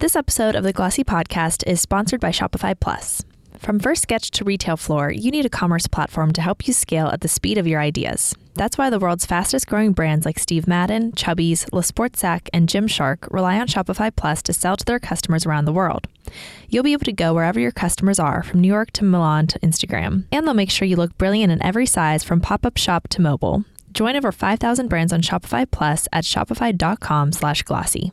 This episode of the Glossy Podcast is sponsored by Shopify Plus. From first sketch to retail floor, you need a commerce platform to help you scale at the speed of your ideas. That's why the world's fastest growing brands like Steve Madden, Chubbies, Le Sportsac, and Gymshark rely on Shopify Plus to sell to their customers around the world. You'll be able to go wherever your customers are, from New York to Milan to Instagram. And they'll make sure you look brilliant in every size from pop-up shop to mobile. Join over 5,000 brands on Shopify Plus at shopify.com slash glossy.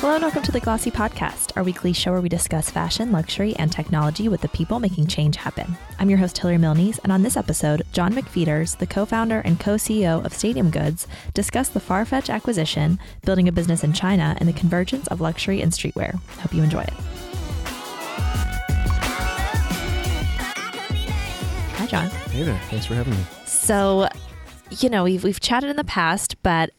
Hello and welcome to the Glossy Podcast, our weekly show where we discuss fashion, luxury, and technology with the people making change happen. I'm your host, Hilary Milnes, and on this episode, John McPheters, the co founder and co CEO of Stadium Goods, discussed the Farfetch acquisition, building a business in China, and the convergence of luxury and streetwear. Hope you enjoy it. Hi, John. Hey there. Thanks for having me. So, you know, we've, we've chatted in the past, but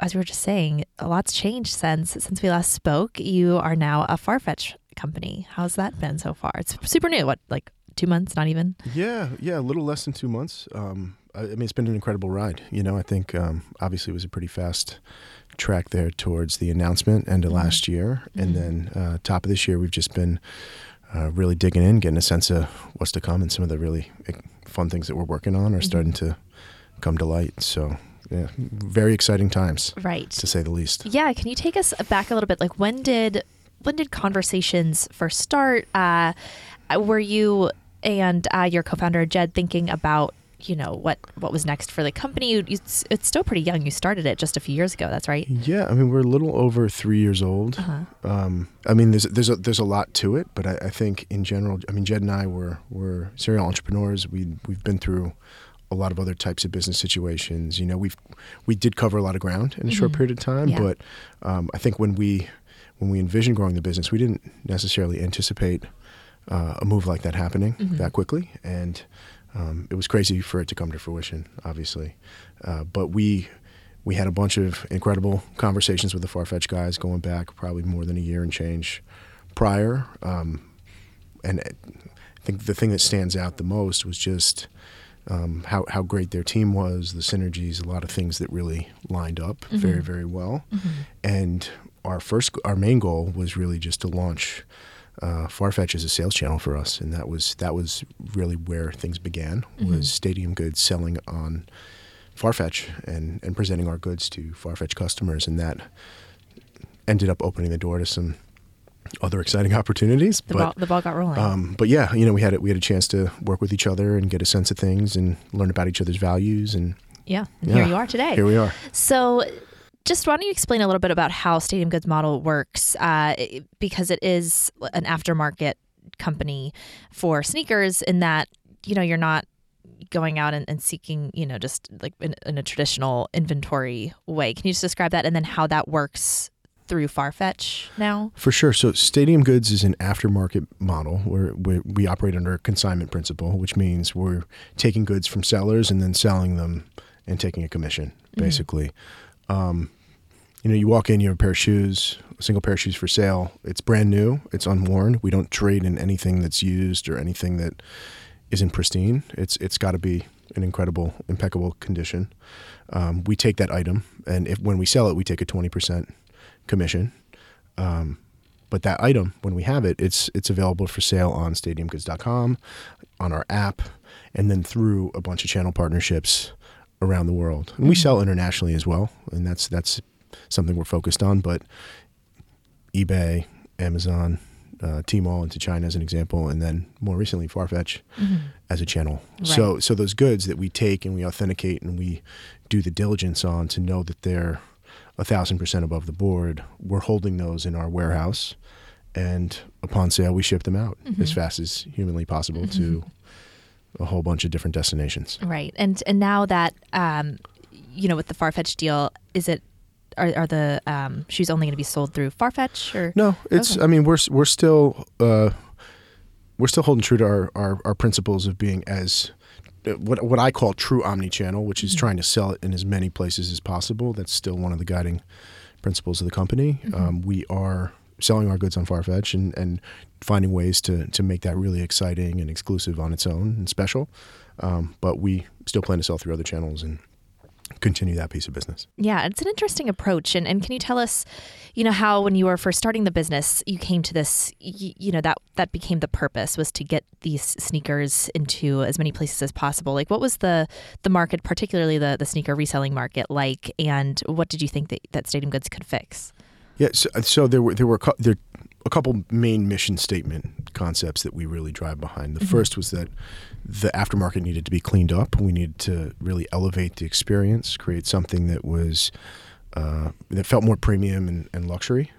as we were just saying, a lot's changed since since we last spoke. You are now a Farfetch company. How's that been so far? It's super new. What, like two months? Not even. Yeah, yeah, a little less than two months. Um, I, I mean, it's been an incredible ride. You know, I think um, obviously it was a pretty fast track there towards the announcement end of Mhm. last year, and Mhm. then uh, top of this year, we've just been uh, really digging in, getting a sense of what's to come, and some of the really eh, fun things that we're working on are Mhm. starting to come to light. So, yeah, very exciting times Right. to say the least. Yeah. Can you take us back a little bit? Like when did when did conversations first start? Uh, were you and uh, your co-founder Jed thinking about you know what what was next for the company? You, you, it's still pretty young. You started it just a few years ago. That's right. Yeah, I mean, we're a little over three years old. Uh-huh. Um, I mean, there's there's a, there's a lot to it, but I, I think in general, I mean, Jed and I were were serial entrepreneurs. We we've been through a lot of other types of business situations. You know, we've we did cover a lot of ground in a short Mhm. period of time, Yeah. but um, I think when we when we envisioned growing the business, we didn't necessarily anticipate uh, a move like that happening Mhm. that quickly, and um, it was crazy for it to come to fruition, obviously. Uh, but we we had a bunch of incredible conversations with the Farfetch guys going back probably more than a year and change prior. Um, and I think the thing that stands out the most was just um, how, how great their team was, the synergies, a lot of things that really lined up very, Mhm. very well. Mhm. And our first, our main goal was really just to launch uh, Farfetch as a sales channel for us, and that was that was really where things began. Mhm. Was Stadium Goods selling on Farfetch and and presenting our goods to Farfetch customers, and that ended up opening the door to some other exciting opportunities. The but ball the ball got rolling. um, but yeah, you know, we had a, we had a chance to work with each other and get a sense of things and learn about each other's values, and yeah. And yeah. Here you are today. here we are. So, just why don't you explain a little bit about how Stadium Goods model works? Uh, because it is an aftermarket company for sneakers, in that you know you're not going out and, and seeking, you know, just like in, in a traditional inventory way. Can you just describe that, and then how that works through Farfetch now? For sure. So Stadium Goods is an aftermarket model where we, we operate under a consignment principle, which means we're taking goods from sellers and then selling them and taking a commission, Mhm. basically. Um, you know, you walk in, you have a pair of shoes, a single pair of shoes for sale. It's brand new, it's unworn. We don't trade in anything that's used or anything that isn't pristine. It's it's got to be an incredible, impeccable condition. Um, we take that item, and if when we sell it, we take a twenty percent commission. Um, but that item, when we have it, it's it's available for sale on stadiumgoods.com, on our app, and then through a bunch of channel partnerships around the world. And we Mhm. sell internationally as well, and that's that's something we're focused on. But eBay, Amazon, uh, Tmall into China as an example, and then more recently Farfetch as a channel. So so those goods that we take and we authenticate and we do the diligence on to know that they're a thousand percent above the board, we're holding those in our warehouse, and upon sale we ship them out as Mhm. fast as humanly possible to a whole bunch of different destinations. Right. And and now that um, you know, with the Farfetch deal, is it are, are the um, shoes only going to be sold through Farfetch or No, it's. Okay. I mean, we're we're still uh, we're still holding true to our, our our principles of being as what what I call true omni-channel, which is Mm-hmm. trying to sell it in as many places as possible. That's still one of the guiding principles of the company. Mm-hmm. Um, we are selling our goods on Farfetch and, and finding ways to to make that really exciting and exclusive on its own and special. Um, but we still plan to sell through other channels and continue that piece of business. Yeah, it's an interesting approach. And, and can you tell us, you know, how when you were first starting the business, you came to this, you, you know, that that became the purpose was to get these sneakers into as many places as possible. Like, what was the the market, particularly the the sneaker reselling market, like, and what did you think that, that Stadium Goods could fix? Yeah, so, so there were there were there a couple main mission statement concepts that we really drive behind. The first was that the aftermarket needed to be cleaned up. We needed to really elevate the experience, create something that was uh, that felt more premium and, and luxury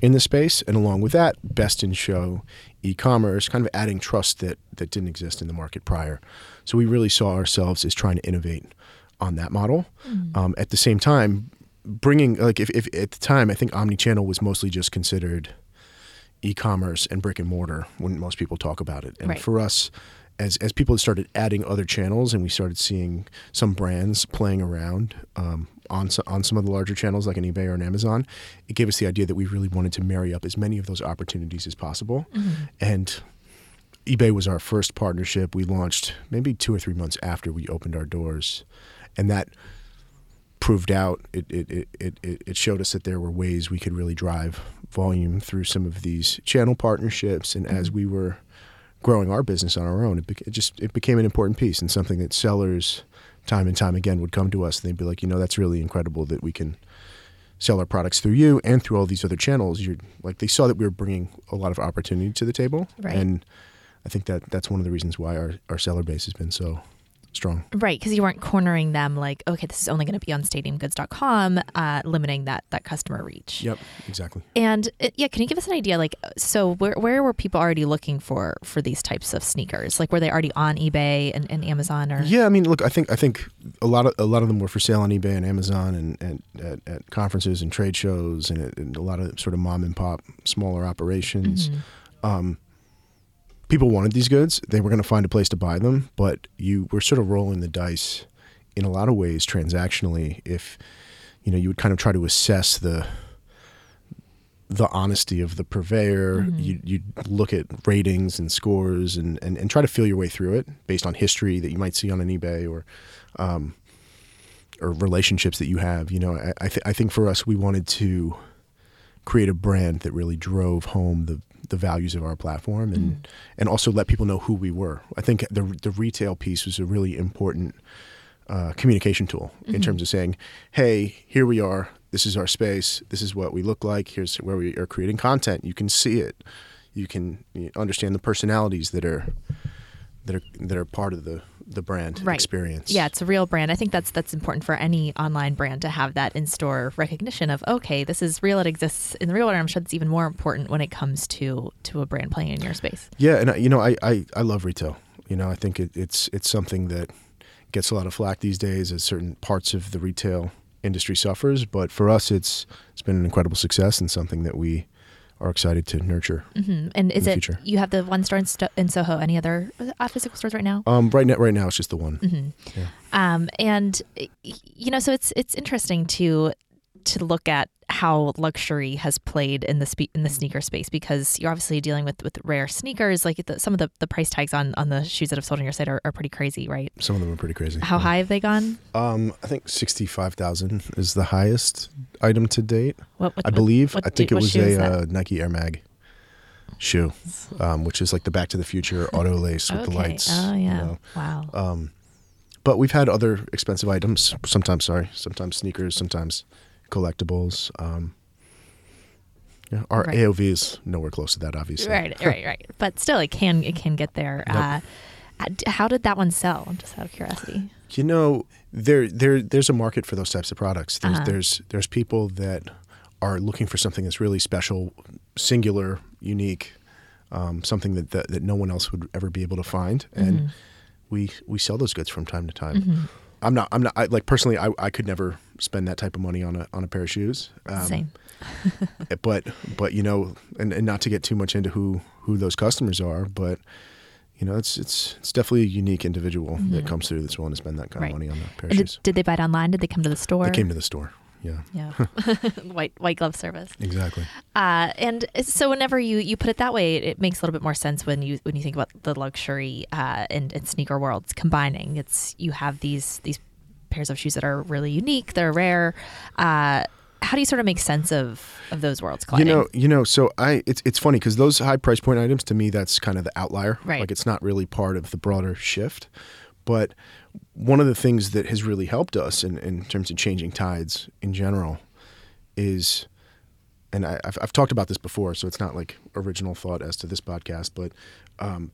in the space, and along with that, best in show e-commerce, kind of adding trust that that didn't exist in the market prior. So we really saw ourselves as trying to innovate on that model. Um, at the same time, bringing like if, if at the time I think omni-channel was mostly just considered e-commerce and brick and mortar when most people talk about it. And Right. for us, as as people started adding other channels and we started seeing some brands playing around um, on so, on some of the larger channels like an eBay or an Amazon, it gave us the idea that we really wanted to marry up as many of those opportunities as possible. And eBay was our first partnership. We launched maybe two or three months after we opened our doors, and that proved out. It it, it, it, it showed us that there were ways we could really drive volume through some of these channel partnerships. And as mm-hmm. we were growing our business on our own, it, it just it became an important piece and something that sellers time and time again would come to us and they'd be like, you know, that's really incredible that we can sell our products through you and through all these other channels. You're like they saw that we were bringing a lot of opportunity to the table, Right. and I think that that's one of the reasons why our, our seller base has been so strong. Right, because you weren't cornering them like, okay, this is only going to be on stadiumgoods.com, uh, limiting that that customer reach. Yep, exactly. And uh, yeah, can you give us an idea? Like, so where where were people already looking for for these types of sneakers? Like, were they already on eBay and, and Amazon or? Yeah, I mean, look, I think I think a lot of a lot of them were for sale on eBay and Amazon and, and at, at conferences and trade shows and, and a lot of sort of mom and pop smaller operations. Um, people wanted these goods; they were going to find a place to buy them, but you were sort of rolling the dice in a lot of ways transactionally. If you know, you would kind of try to assess the the honesty of the purveyor. You you look at ratings and scores and, and, and try to feel your way through it based on history that you might see on an eBay or um, or relationships that you have. You know, I I, th- I think for us we wanted to create a brand that really drove home the the values of our platform and and also let people know who we were. I think the the retail piece was a really important uh, communication tool in terms of saying, "Hey, here we are. This is our space. This is what we look like. Here's where we are creating content. You can see it. You can understand the personalities that are that are that are part of the the brand Right. experience. Yeah, it's a real brand. I think that's that's important for any online brand to have that in-store recognition of okay, this is real. It exists in the real world. I'm sure it's even more important when it comes to to a brand playing in your space. Yeah, and I, you know, I, I, I love retail. You know, I think it, it's it's something that gets a lot of flack these days as certain parts of the retail industry suffers. But for us, it's it's been an incredible success and something that we are excited to nurture. hmm And is the it future. you have the one store in, Sto- in Soho? Any other uh, physical stores right now? Um, right now, right now, it's just the one. Mm-hmm. Um, and you know, so it's it's interesting to to look at how luxury has played in the spe- in the sneaker space because you're obviously dealing with with rare sneakers. Like the, some of the, the price tags on on the shoes that have sold on your site are, are pretty crazy, right? Some of them are pretty crazy. How Yeah. high have they gone? Um, I think sixty-five thousand is the highest item to date. What, what I believe. what- I think what it was a uh, Nike Air Mag shoe, um, which is like the Back to the Future auto lace with the Okay. lights. Oh you yeah. know. Wow. Um, but we've had other expensive items. Sometimes, sorry, sometimes sneakers, sometimes collectibles. Um, yeah, our Right. AOV is nowhere close to that, obviously. right, right, right. But still, it can it can get there. Yep. Uh, how did that one sell? Just out of curiosity. You know, there there there's a market for those types of products. There's Uh-huh. there's there's people that are looking for something that's really special, singular, unique, um, something that, that that no one else would ever be able to find, and we we sell those goods from time to time. I'm not I'm not I, like personally I, I could never spend that type of money on a on a pair of shoes. Um, Same. but but you know and, and not to get too much into who who those customers are but you know, it's it's it's definitely a unique individual that comes through that's willing to spend that kind Mm-hmm. Right. of money on a pair of And did, shoes. did they buy it online? Did they come to the store? They came to the store. Yeah, yeah, white white glove service. exactly. Uh, and so whenever you, you put it that way, it, it makes a little bit more sense when you when you think about the luxury uh, and, and sneaker worlds combining. It's you have these these pairs of shoes that are really unique, they're rare. Uh, how do you sort of make sense of of those worlds colliding? You know, you know. So I, it's it's funny because those high price point items to me, that's kind of the outlier. Right. Like it's not really part of the broader shift. But one of the things that has really helped us in, in terms of changing tides in general is, and I, I've, I've talked about this before, so it's not like original thought as to this podcast, but um,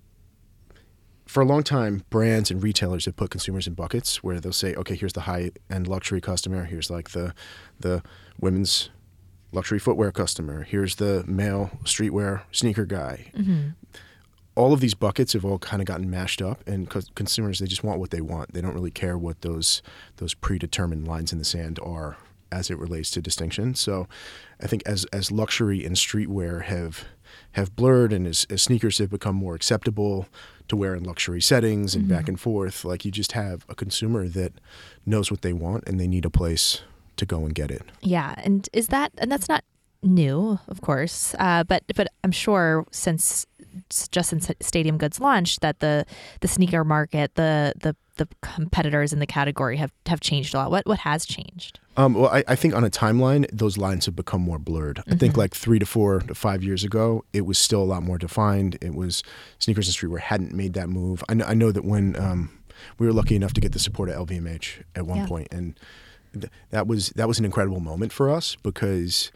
for a long time, brands and retailers have put consumers in buckets where they'll say, okay, here's the high end luxury customer, here's like the the women's luxury footwear customer, here's the male streetwear sneaker guy. All of these buckets have all kind of gotten mashed up, and cons- consumers they just want what they want. They don't really care what those those predetermined lines in the sand are as it relates to distinction. So, I think as as luxury and streetwear have have blurred, and as, as sneakers have become more acceptable to wear in luxury settings and back and forth, like you just have a consumer that knows what they want, and they need a place to go and get it. Yeah, and is that and that's not new, of course, uh, but but I'm sure since just since Stadium Goods launched, that the the sneaker market, the the the competitors in the category have have changed a lot. What what has changed? Um, well, I, I think on a timeline, those lines have become more blurred. I think like three to four to five years ago, it was still a lot more defined. It was sneakers and streetwear hadn't made that move. I know, I know that when um, we were lucky enough to get the support of LVMH at one Yeah. point, and th- that was that was an incredible moment for us because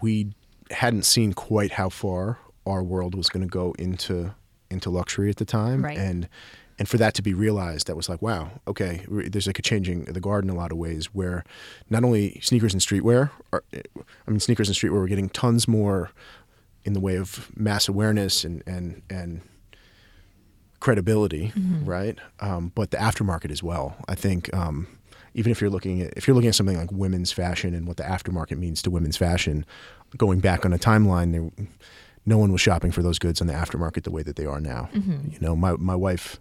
we hadn't seen quite how far our world was going to go into into luxury at the time, Right. and and for that to be realized, that was like, wow, okay, there's like a changing of the guard in a lot of ways, where not only sneakers and streetwear, are, I mean, sneakers and streetwear were getting tons more in the way of mass awareness and and and credibility, right? Um, but the aftermarket as well. I think um, even if you're looking at if you're looking at something like women's fashion and what the aftermarket means to women's fashion, going back on a timeline, there, no one was shopping for those goods on the aftermarket the way that they are now. You know, my my wife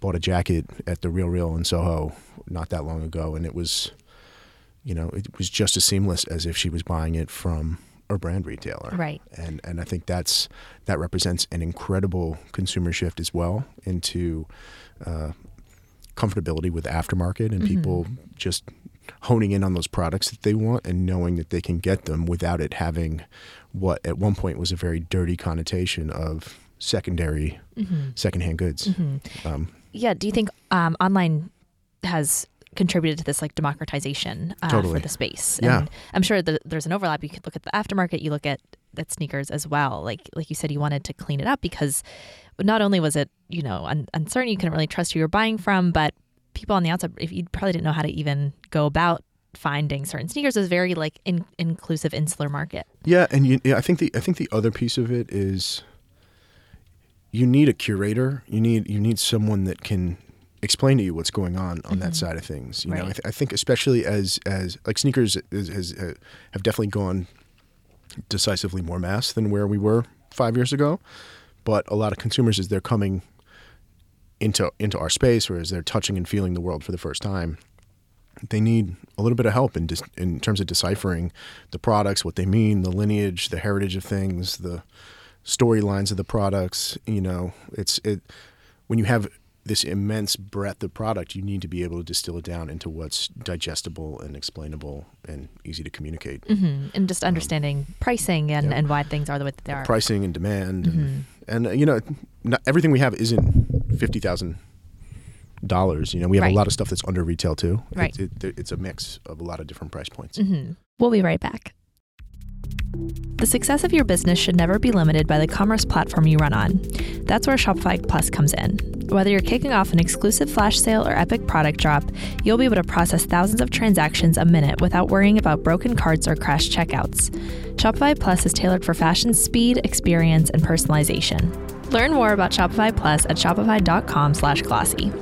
bought a jacket at the Real Real in Soho not that long ago, and it was, you know, it was just as seamless as if she was buying it from a brand retailer. Right. And and I think that's that represents an incredible consumer shift as well into uh, comfortability with aftermarket and people just honing in on those products that they want and knowing that they can get them without it having what at one point was a very dirty connotation of secondary secondhand goods. Um, Yeah, do you think um, online has contributed to this like democratization uh, Totally. for the space? Yeah. I'm sure that there's an overlap. You could look at the aftermarket, you look at at sneakers as well. Like like you said, you wanted to clean it up because not only was it you know un- uncertain, you couldn't really trust who you're buying from, but people on the outside, if you probably didn't know how to even go about finding certain sneakers, it was very like in- inclusive, insular market. Yeah, and you, yeah, I think the I think the other piece of it is you need a curator. You need you need someone that can explain to you what's going on on that side of things. You know, I, th- I think especially as as like sneakers is, has uh, have definitely gone decisively more mass than where we were five years ago. But a lot of consumers, as they're coming into into our space, or as they're touching and feeling the world for the first time, they need a little bit of help in dis- in terms of deciphering the products, what they mean, the lineage, the heritage of things, the storylines of the products. You know, it's it when you have this immense breadth of product, you need to be able to distill it down into what's digestible and explainable and easy to communicate. hmm And just understanding pricing and, Um, yeah. and why things are the way that they are. Pricing and demand, Mm-hmm. and, and uh, you know, not, everything we have isn't fifty thousand dollars. You know, we have Right. a lot of stuff that's under retail too. Right. It, it, it's a mix of a lot of different price points. Mm-hmm. We'll be right back. The success of your business should never be limited by the commerce platform you run on. That's where Shopify Plus comes in. Whether you're kicking off an exclusive flash sale or epic product drop, you'll be able to process thousands of transactions a minute without worrying about broken carts or crashed checkouts. Shopify Plus is tailored for fashion speed, experience, and personalization. Learn more about Shopify Plus at shopify.com slash glossy.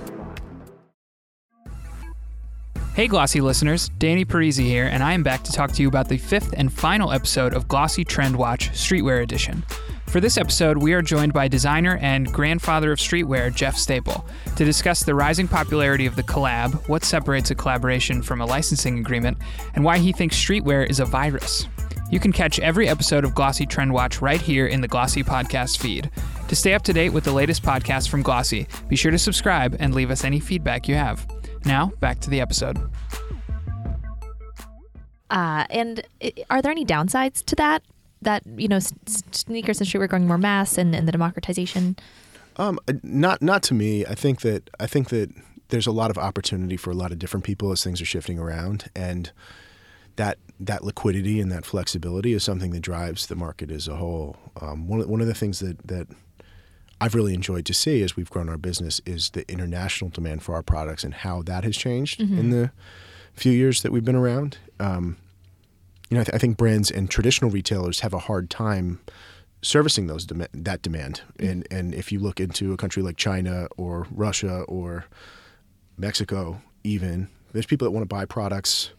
Hey, Glossy listeners, Danny Parisi here, and I am back to talk to you about the fifth and final episode of Glossy Trend Watch Streetwear Edition. For this episode, we are joined by designer and grandfather of streetwear, Jeff Staple, to discuss the rising popularity of the collab, what separates a collaboration from a licensing agreement, and why he thinks streetwear is a virus. You can catch every episode of Glossy Trend Watch right here in the Glossy podcast feed. To stay up to date with the latest podcasts from Glossy, be sure to subscribe and leave us any feedback you have. Now, back to the episode. Uh, and are there any downsides to that? That you know, s- s- sneakers and streetwear going more mass and, and the democratization. Um, uh, not not to me. I think that I think that there's a lot of opportunity for a lot of different people as things are shifting around, and that that liquidity and that flexibility is something that drives the market as a whole. Um, one of- one of the things that that I've really enjoyed to see as we've grown our business is the international demand for our products and how that has changed in mm-hmm. the few years that we've been around. Um, you know, I, th- I think brands and traditional retailers have a hard time servicing those dem- that demand. Mm-hmm. And and if you look into a country like China or Russia or Mexico, even there's people that want to buy products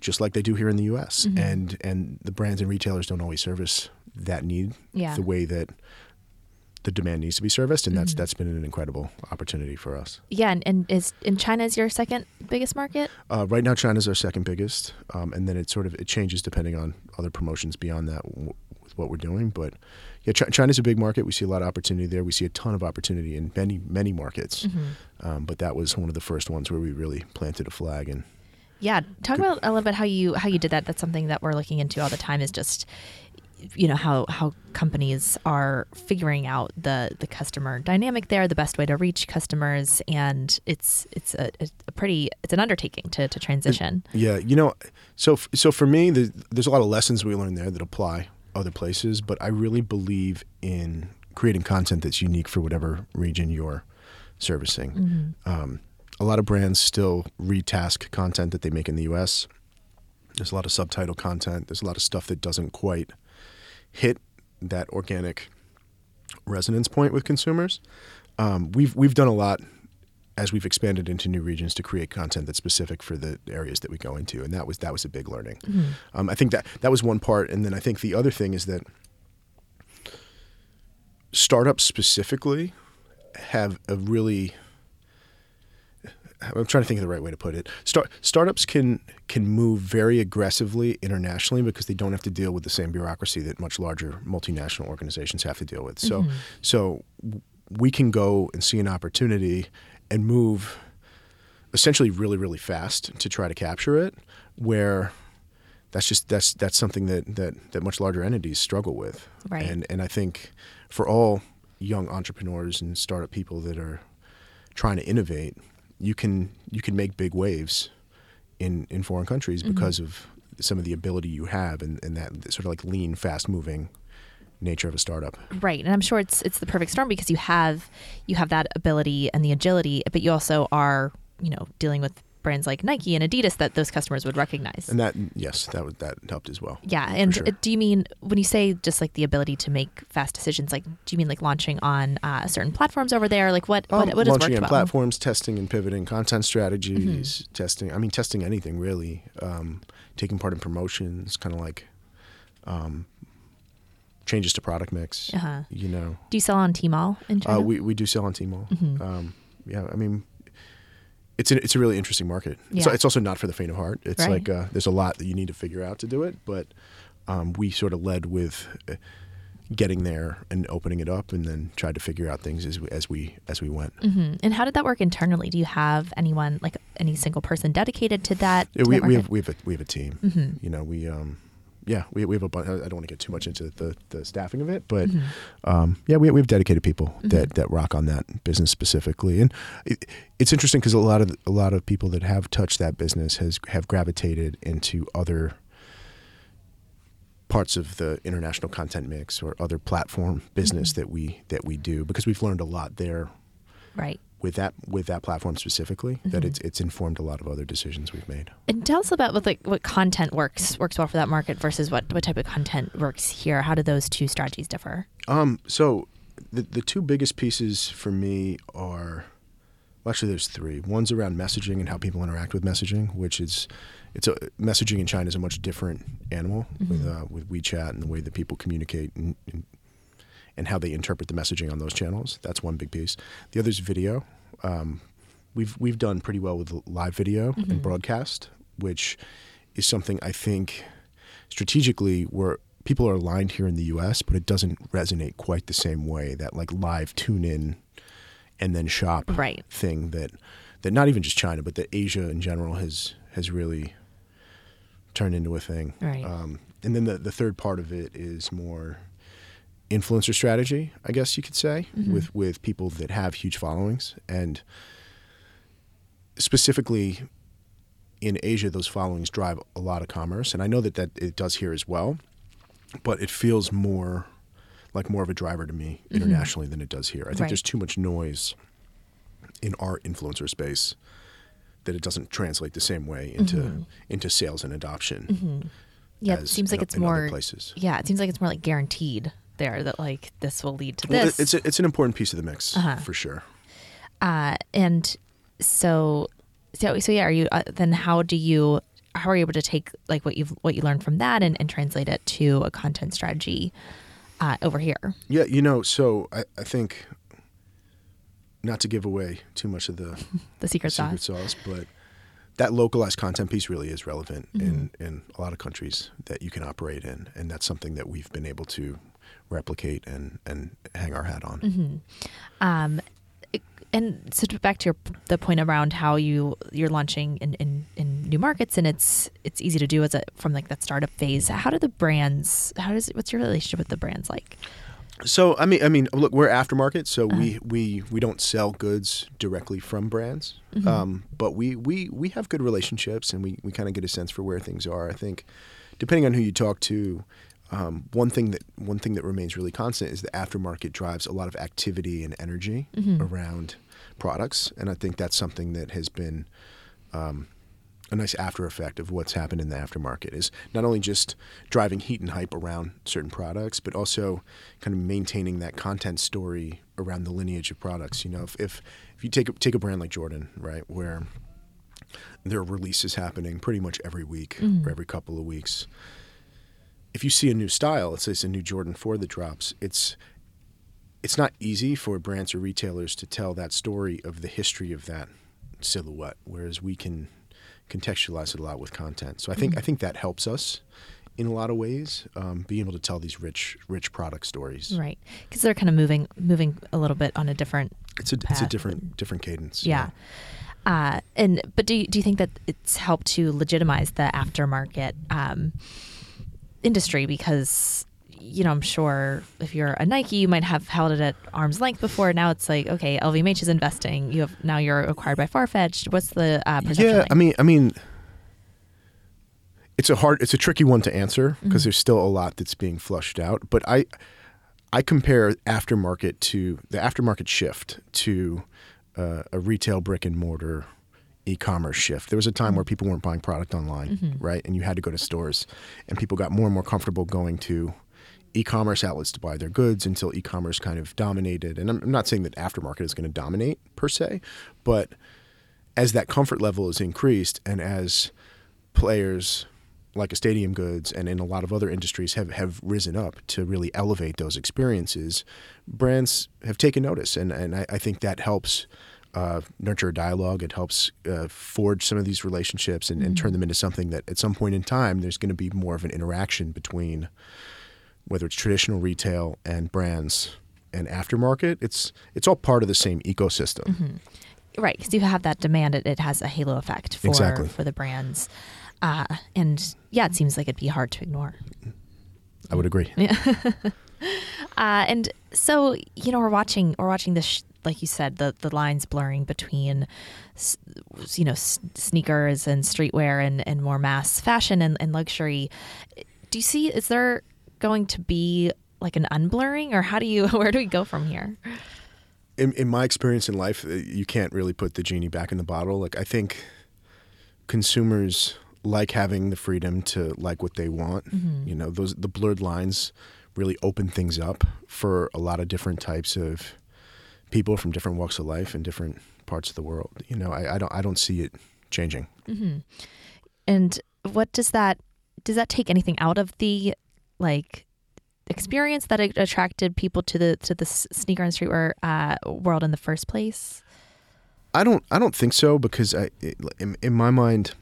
just like they do here in the U.S. Mm-hmm. And and the brands and retailers don't always service that need Yeah. the way that the demand needs to be serviced. And that's that's been an incredible opportunity for us. Yeah, and, and is in China is your second biggest market? Uh, right now, China's our second biggest, um, and then it sort of it changes depending on other promotions beyond that w- with what we're doing. But yeah, Ch- China's a big market. We see a lot of opportunity there. We see a ton of opportunity in many many markets. Um, but that was one of the first ones where we really planted a flag and. Yeah, talk about a little bit how you how you did that. That's something that we're looking into all the time. Is just you know how how companies are figuring out the the customer dynamic there, the best way to reach customers, and it's it's a, a pretty it's an undertaking to to transition. Yeah, you know, so so for me, the, there's a lot of lessons we learn there that apply other places. But I really believe in creating content that's unique for whatever region you're servicing. Um, a lot of brands still retask content that they make in the U.S. There's a lot of subtitle content. There's a lot of stuff that doesn't quite hit that organic resonance point with consumers. Um, we've we've done a lot as we've expanded into new regions to create content that's specific for the areas that we go into, and that was that was a big learning. Um, I think that that was one part, and then I think the other thing is that startups specifically have a really I'm trying to think of the right way to put it. Start, startups can can move very aggressively internationally because they don't have to deal with the same bureaucracy that much larger multinational organizations have to deal with. So mm-hmm. so we can go and see an opportunity and move essentially really really fast to try to capture it where that's just that's that's something that that that much larger entities struggle with. Right. And and I think for all young entrepreneurs and startup people that are trying to innovate, you can you can make big waves in in foreign countries mm-hmm. because of some of the ability you have and, and that sort of like lean, fast moving nature of a startup. Right, and I'm sure it's it's the perfect storm because you have you have that ability and the agility, but you also are you know dealing with brands like Nike and Adidas that those customers would recognize. And that yes, that was that helped as well. yeah, and sure. uh, do you mean when you say just like the ability to make fast decisions, like do you mean like launching on uh, certain platforms over there? Like what Um, what, what has launching on well? platforms, testing and pivoting content strategies, Mm-hmm. testing. I mean, testing anything really. Um, taking part in promotions, kind of like um, changes to product mix. Uh-huh. You know, Do you sell on Tmall in China? uh, we we do sell on Tmall. Mm-hmm. Um, yeah, I mean, it's a, it's a really interesting market. It's, Yeah. it's also not for the faint of heart. It's Right. like uh, there's a lot that you need to figure out to do it, but um, we sort of led with. Uh, getting there and opening it up and then tried to figure out things as we as we as we went hmm And how did that work internally? Do you have anyone like any single person dedicated to that? Yeah, to we, that we have we have a we have a team. Mm-hmm. You know, we um, yeah, we, we have a bunch. I don't want to get too much into the, the staffing of it, but Mm-hmm. um, yeah, we we have dedicated people that that rock on that business specifically, and it, it's interesting because a lot of a lot of people that have touched that business has have gravitated into other parts of the international content mix or other platform business Mm-hmm. that we that we do because we've learned a lot there right. With that with that platform specifically Mm-hmm. that it's it's informed a lot of other decisions we've made. And tell us about what like what content works works well for that market versus what what type of content works here. How do those two strategies differ? Um, so the the two biggest pieces for me are Well, actually, there's three. One's around messaging and how people interact with messaging, which is it's a messaging in China is a much different animal with uh, with WeChat and the way that people communicate and, and and how they interpret the messaging on those channels. That's one big piece. The other is video. Um, we've we've done pretty well with live video and broadcast, which is something I think strategically where people are aligned here in the U.S., but it doesn't resonate quite the same way. That like live tune in and then shop Right. thing that that not even just China, but that Asia in general has has really turned into a thing. Right. Um, and then the the third part of it is more influencer strategy, I guess you could say, mm-hmm. with with people that have huge followings and specifically in Asia, those followings drive a lot of commerce, and I know that that it does here as well, but it feels more like more of a driver to me mm-hmm. internationally than it does here. I think Right. there's too much noise in our influencer space that it doesn't translate the same way into mm-hmm. into sales and adoption. Yeah, it seems like in- it's more places. Yeah, it seems like it's more like guaranteed there that like this will lead to Well, this. it- it's a, it's an important piece of the mix Uh-huh. for sure. uh, and so so so yeah, are you uh, then how do you how are you able to take like what you've what you learned from that and, and translate it to a content strategy uh, over here? Yeah, you know, so I, I think not to give away too much of the The secret, secret sauce. sauce, but that localized content piece really is relevant Mm-hmm. in, in a lot of countries that you can operate in, and that's something that we've been able to replicate and, and hang our hat on. Mm-hmm. Um, and so to- back to your the point around how you you're launching in, in, in new markets and it's it's easy to do as a from like that startup phase. How do the brands? How does what's your relationship with the brands like? So I mean, I mean, look, we're aftermarket, so Uh-huh. we, we we don't sell goods directly from brands, Mm-hmm. um, but we, we we have good relationships, and we, we kind of get a sense for where things are. I think, depending on who you talk to, um, one thing that one thing that remains really constant is the aftermarket drives a lot of activity and energy Mm-hmm. around products, and I think that's something that has been um, a nice after effect of what's happened in the aftermarket is not only just driving heat and hype around certain products, but also kind of maintaining that content story around the lineage of products. You know, if if, if you take a, take a brand like Jordan, right, where there are releases happening pretty much every week or every couple of weeks. If you see a new style, let's say it's a new Jordan 4 that drops, it's it's not easy for brands or retailers to tell that story of the history of that silhouette, whereas we can contextualize it a lot with content. So I think I think that helps us in a lot of ways, um, being able to tell these rich rich product stories. Right, because they're kind of moving moving a little bit on a different It's a it's a different different cadence. Yeah. Uh, and but do you, do you think that it's helped to legitimize the aftermarket um, industry because you know I'm sure if you're a Nike you might have held it at arm's length before now it's like okay LVMH is investing you have now you're acquired by Farfetch what's the uh, Yeah, like? I mean, I mean, it's a hard, it's a tricky one to answer Mm-hmm. because there's still a lot that's being flushed out. But I, I compare aftermarket to the aftermarket shift to uh, a retail brick and mortar e-commerce shift. There was a time where people weren't buying product online, mm-hmm. right? And you had to go to stores, and people got more and more comfortable going to e-commerce outlets to buy their goods until e-commerce kind of dominated. And I'm, I'm not saying that aftermarket is going to dominate per se, but as that comfort level is increased and as players like a stadium goods and in a lot of other industries have, have risen up to really elevate those experiences, brands have taken notice. And, and I, I think that helps uh, nurture a dialogue. It helps uh, forge some of these relationships and, and turn them into something that at some point in time, there's going to be more of an interaction between whether it's traditional retail and brands and aftermarket. It's, it's all part of the same ecosystem. right because you have that demand it, it has a halo effect for Exactly. for the brands uh, and yeah it seems like it'd be hard to ignore I would agree. Uh, and so you know we're watching we're watching this sh- like you said the the lines blurring between you know sneakers and streetwear and and more mass fashion and, and luxury do you see is there going to be like an unblurring or how do you where do we go from here in, in my experience in life, uh, you can't really put the genie back in the bottle. Like I think consumers like having the freedom to like what they want. You know, those the blurred lines really open things up for a lot of different types of people from different walks of life and different parts of the world. You know, I, I don't I don't see it changing. And what does that does that take anything out of the like experience that attracted people to the to the sneaker and streetwear uh, world in the first place? I don't I don't think so because I in, in my mind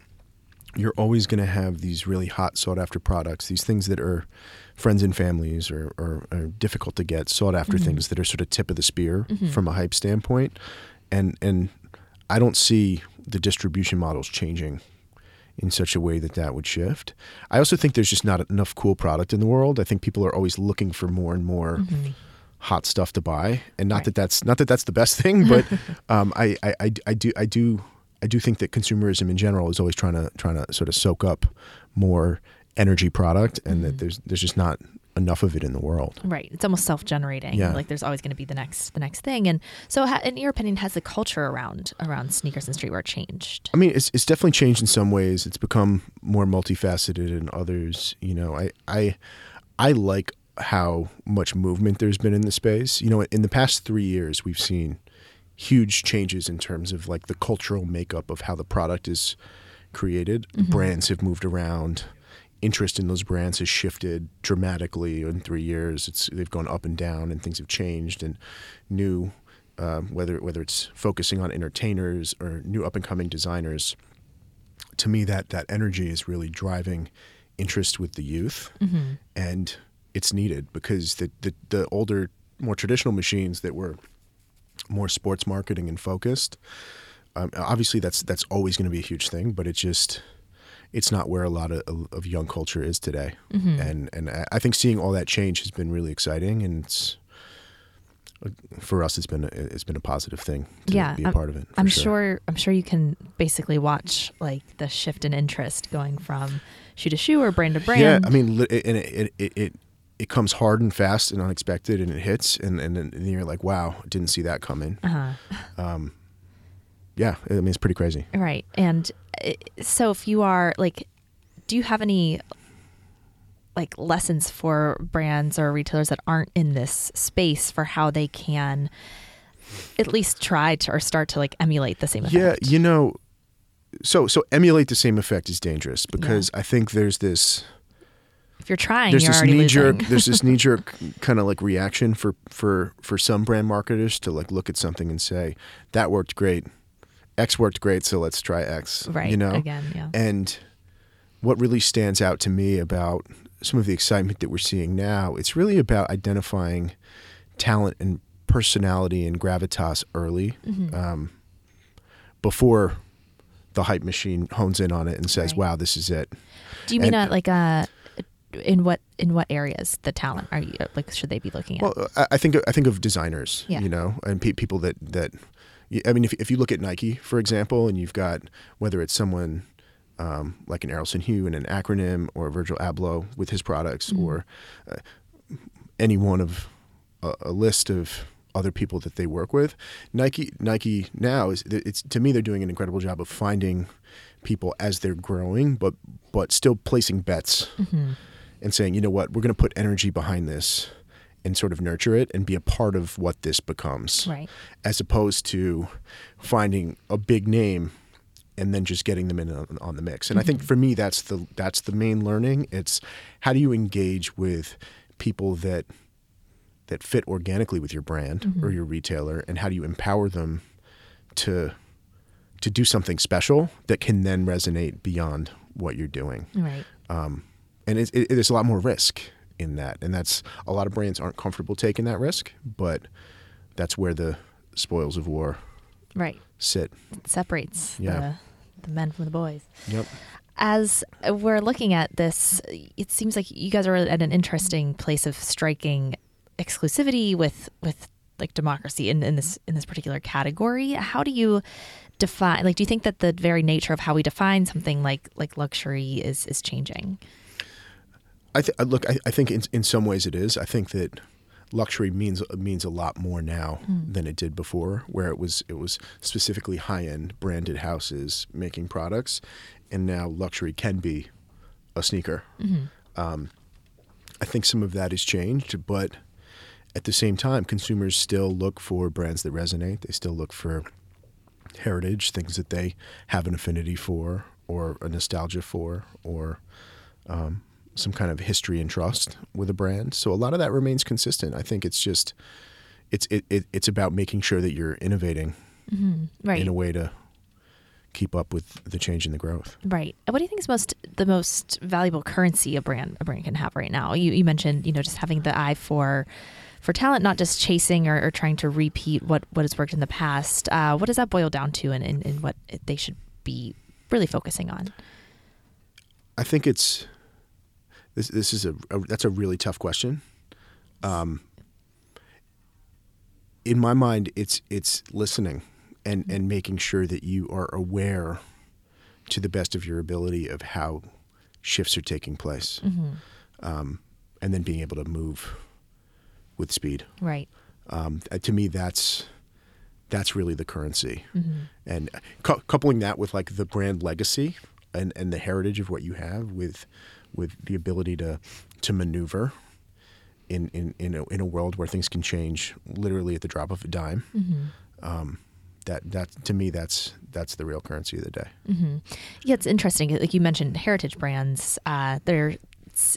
you're always going to have these really hot sought after products these things that are friends and families or, or, are difficult to get sought after mm-hmm. things that are sort of tip of the spear mm-hmm. from a hype standpoint and and I don't see the distribution models changing in such a way that that would shift. I also think there's just not enough cool product in the world. I think people are always looking for more and more mm-hmm. hot stuff to buy, and not Right. that that's not that that's the best thing, but um, I, I, I, I do I do I do think that consumerism in general is always trying to trying to sort of soak up more energy product, and that mm-hmm. there's there's just not enough of it in the world. Right. It's almost self-generating. Yeah. Like there's always going to be the next the next thing. And so, ha- in your opinion, has the culture around around sneakers and streetwear changed? I mean, it's it's definitely changed in some ways. It's become more multifaceted in others. You know, I I I like how much movement there's been in the space. You know, in the past three years, we've seen huge changes in terms of like the cultural makeup of how the product is created. Brands have moved around. Interest in those brands has shifted dramatically in three years. It's they've gone up and down, and things have changed. And new, um, whether whether it's focusing on entertainers or new up and coming designers, to me that that energy is really driving interest with the youth, and it's needed because the, the the older, more traditional machines that were more sports marketing and focused. Um, obviously, that's that's always going to be a huge thing, but it just it's not where a lot of, of young culture is today, and and I- think seeing all that change has been really exciting, and it's for us it's been a, it's been a positive thing to yeah, be a I'm, part of it. I'm sure. I'm sure you can basically watch like the shift in interest going from shoe to shoe or brand to brand. Yeah, I mean, and it it, it it it comes hard and fast and unexpected, and it hits, and and then you're like, wow, didn't see that coming. uh-huh. Yeah, I mean, it's pretty crazy. Right. And uh, so if you are like do you have any like lessons for brands or retailers that aren't in this space for how they can at least try to or start to like emulate the same effect? Yeah, you know, so so emulate the same effect is dangerous because I think there's this if you're trying, there's you're this knee jerk. there's this knee jerk kind of like reaction for for for some brand marketers to like look at something and say that worked great, X worked great, so let's try X. right. You know, Again, yeah. And what really stands out to me about some of the excitement that we're seeing now, it's really about identifying talent and personality and gravitas early Mm-hmm. um, before the hype machine hones in on it and says, Right. wow, this is it. Do you mean and- uh, like uh in what in what areas the talent are you like should they be looking at? Well, I, think I think of designers, Yeah. you know, and pe- people that that I mean, if if you look at Nike, for example, and you've got whether it's someone um, like an Errolson Hugh and an acronym, or Virgil Abloh with his products, or uh, any one of a, a list of other people that they work with. Nike Nike now is it's to me they're doing an incredible job of finding people as they're growing, but but still placing bets and saying, you know what, we're going to put energy behind this and sort of nurture it and be a part of what this becomes, Right. as opposed to finding a big name and then just getting them in on, on the mix. And I think mm-hmm. for me, that's the that's the main learning. It's how do you engage with people that that fit organically with your brand mm-hmm. or your retailer, and how do you empower them to to do something special that can then resonate beyond what you're doing right. Um, and it, it, there's a lot more risk in that and that's a lot of brands aren't comfortable taking that risk but that's where the spoils of war Right. sit It separates Yeah. the, the men from the boys. yep as we're looking at this, it seems like you guys are at an interesting place of striking exclusivity with with like democracy in, in this in this particular category. How do you define like do you think that the very nature of how we define something like like luxury is is changing? I th- look I, I think in, in some ways it is. I think that luxury means means a lot more now than it did before where it was it was specifically high-end branded houses making products and now luxury can be a sneaker. Um, i think some of that has changed but at the same time consumers still look for brands that resonate. They still look for heritage, things that they have an affinity for or a nostalgia for or um, some kind of history and trust with a brand. So a lot of that remains consistent. I think it's just it's it, it it's about making sure that you're innovating Right. in a way to keep up with the change and the growth. Right. What do you think is most the most valuable currency a brand a brand can have right now? You, you mentioned you know just having the eye for for talent, not just chasing or, or trying to repeat what what has worked in the past. Uh, what does that boil down to, and, and, and what they should be really focusing on? I think it's this. This is a, a that's a really tough question. Um, in my mind, it's it's listening and and making sure that you are aware to the best of your ability of how shifts are taking place, um, and then being able to move with speed. Right. Um, uh, to me, that's that's really the currency, and cou- coupling that with like the brand legacy and, and the heritage of what you have with with the ability to to maneuver in in in a, in a world where things can change literally at the drop of a dime. Um, that that to me, that's that's the real currency of the day. Yeah, it's interesting. Like you mentioned, heritage brands. Uh, there,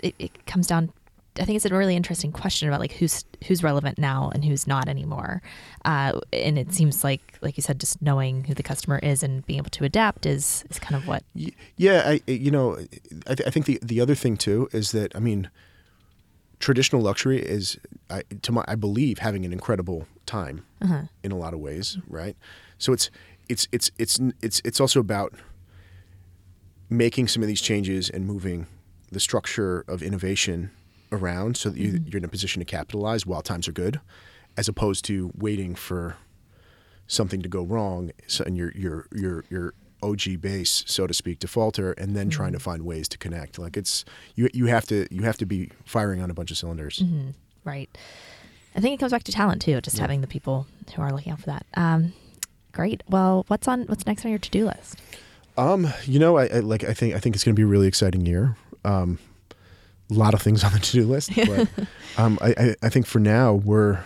it, it comes down. I think it's a really interesting question about like who's who's relevant now and who's not anymore. Uh, and it seems like, like you said, just knowing who the customer is and being able to adapt is is kind of what. Yeah, I you know, I, th- I think the the other thing too is that I mean, traditional luxury is, I, to my I believe, having an incredible time in a lot of ways, right? So it's it's it's it's it's it's also about making some of these changes and moving the structure of innovation around so that you, you're in a position to capitalize while times are good, as opposed to waiting for something to go wrong so, and your your your your OG base, so to speak, to falter, and then trying to find ways to connect. Like it's you you have to you have to be firing on a bunch of cylinders. Right. I think it comes back to talent too, just having the people who are looking out for that. Um, great. Well, what's on what's next on your to do list? Um, you know, I, I like I think I think it's going to be a really exciting year. Um, a lot of things on the to do list, but um, I, I think for now we're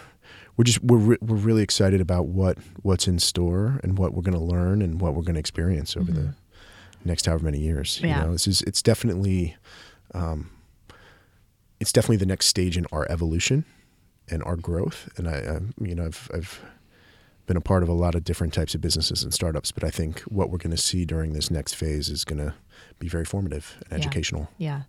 we're just we're re- we're really excited about what what's in store and what we're going to learn and what we're going to experience over the next however many years. Yeah. You know, this is it's definitely um, it's definitely the next stage in our evolution and our growth. And I, I you know, I've I've been a part of a lot of different types of businesses and startups, but I think what we're going to see during this next phase is going to be very formative and Yeah. educational. Yeah.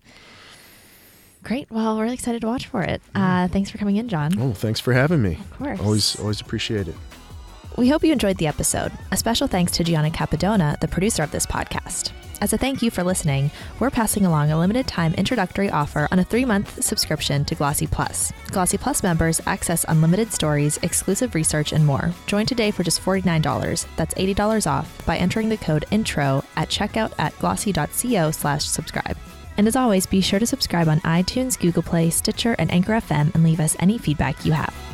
Great. Well, we're really excited to watch for it. Uh, thanks for coming in, John. Oh, thanks for having me. Of course. Always, always appreciate it. We hope you enjoyed the episode. A special thanks to Gianna Capadona, the producer of this podcast. As a thank you for listening, we're passing along a limited time introductory offer on a three month subscription to Glossy Plus. Glossy Plus members access unlimited stories, exclusive research, and more. Join today for just $49. That's $80 off by entering the code INTRO at checkout at glossy.co slash subscribe. And as always, be sure to subscribe on iTunes, Google Play, Stitcher, and Anchor FM and leave us any feedback you have.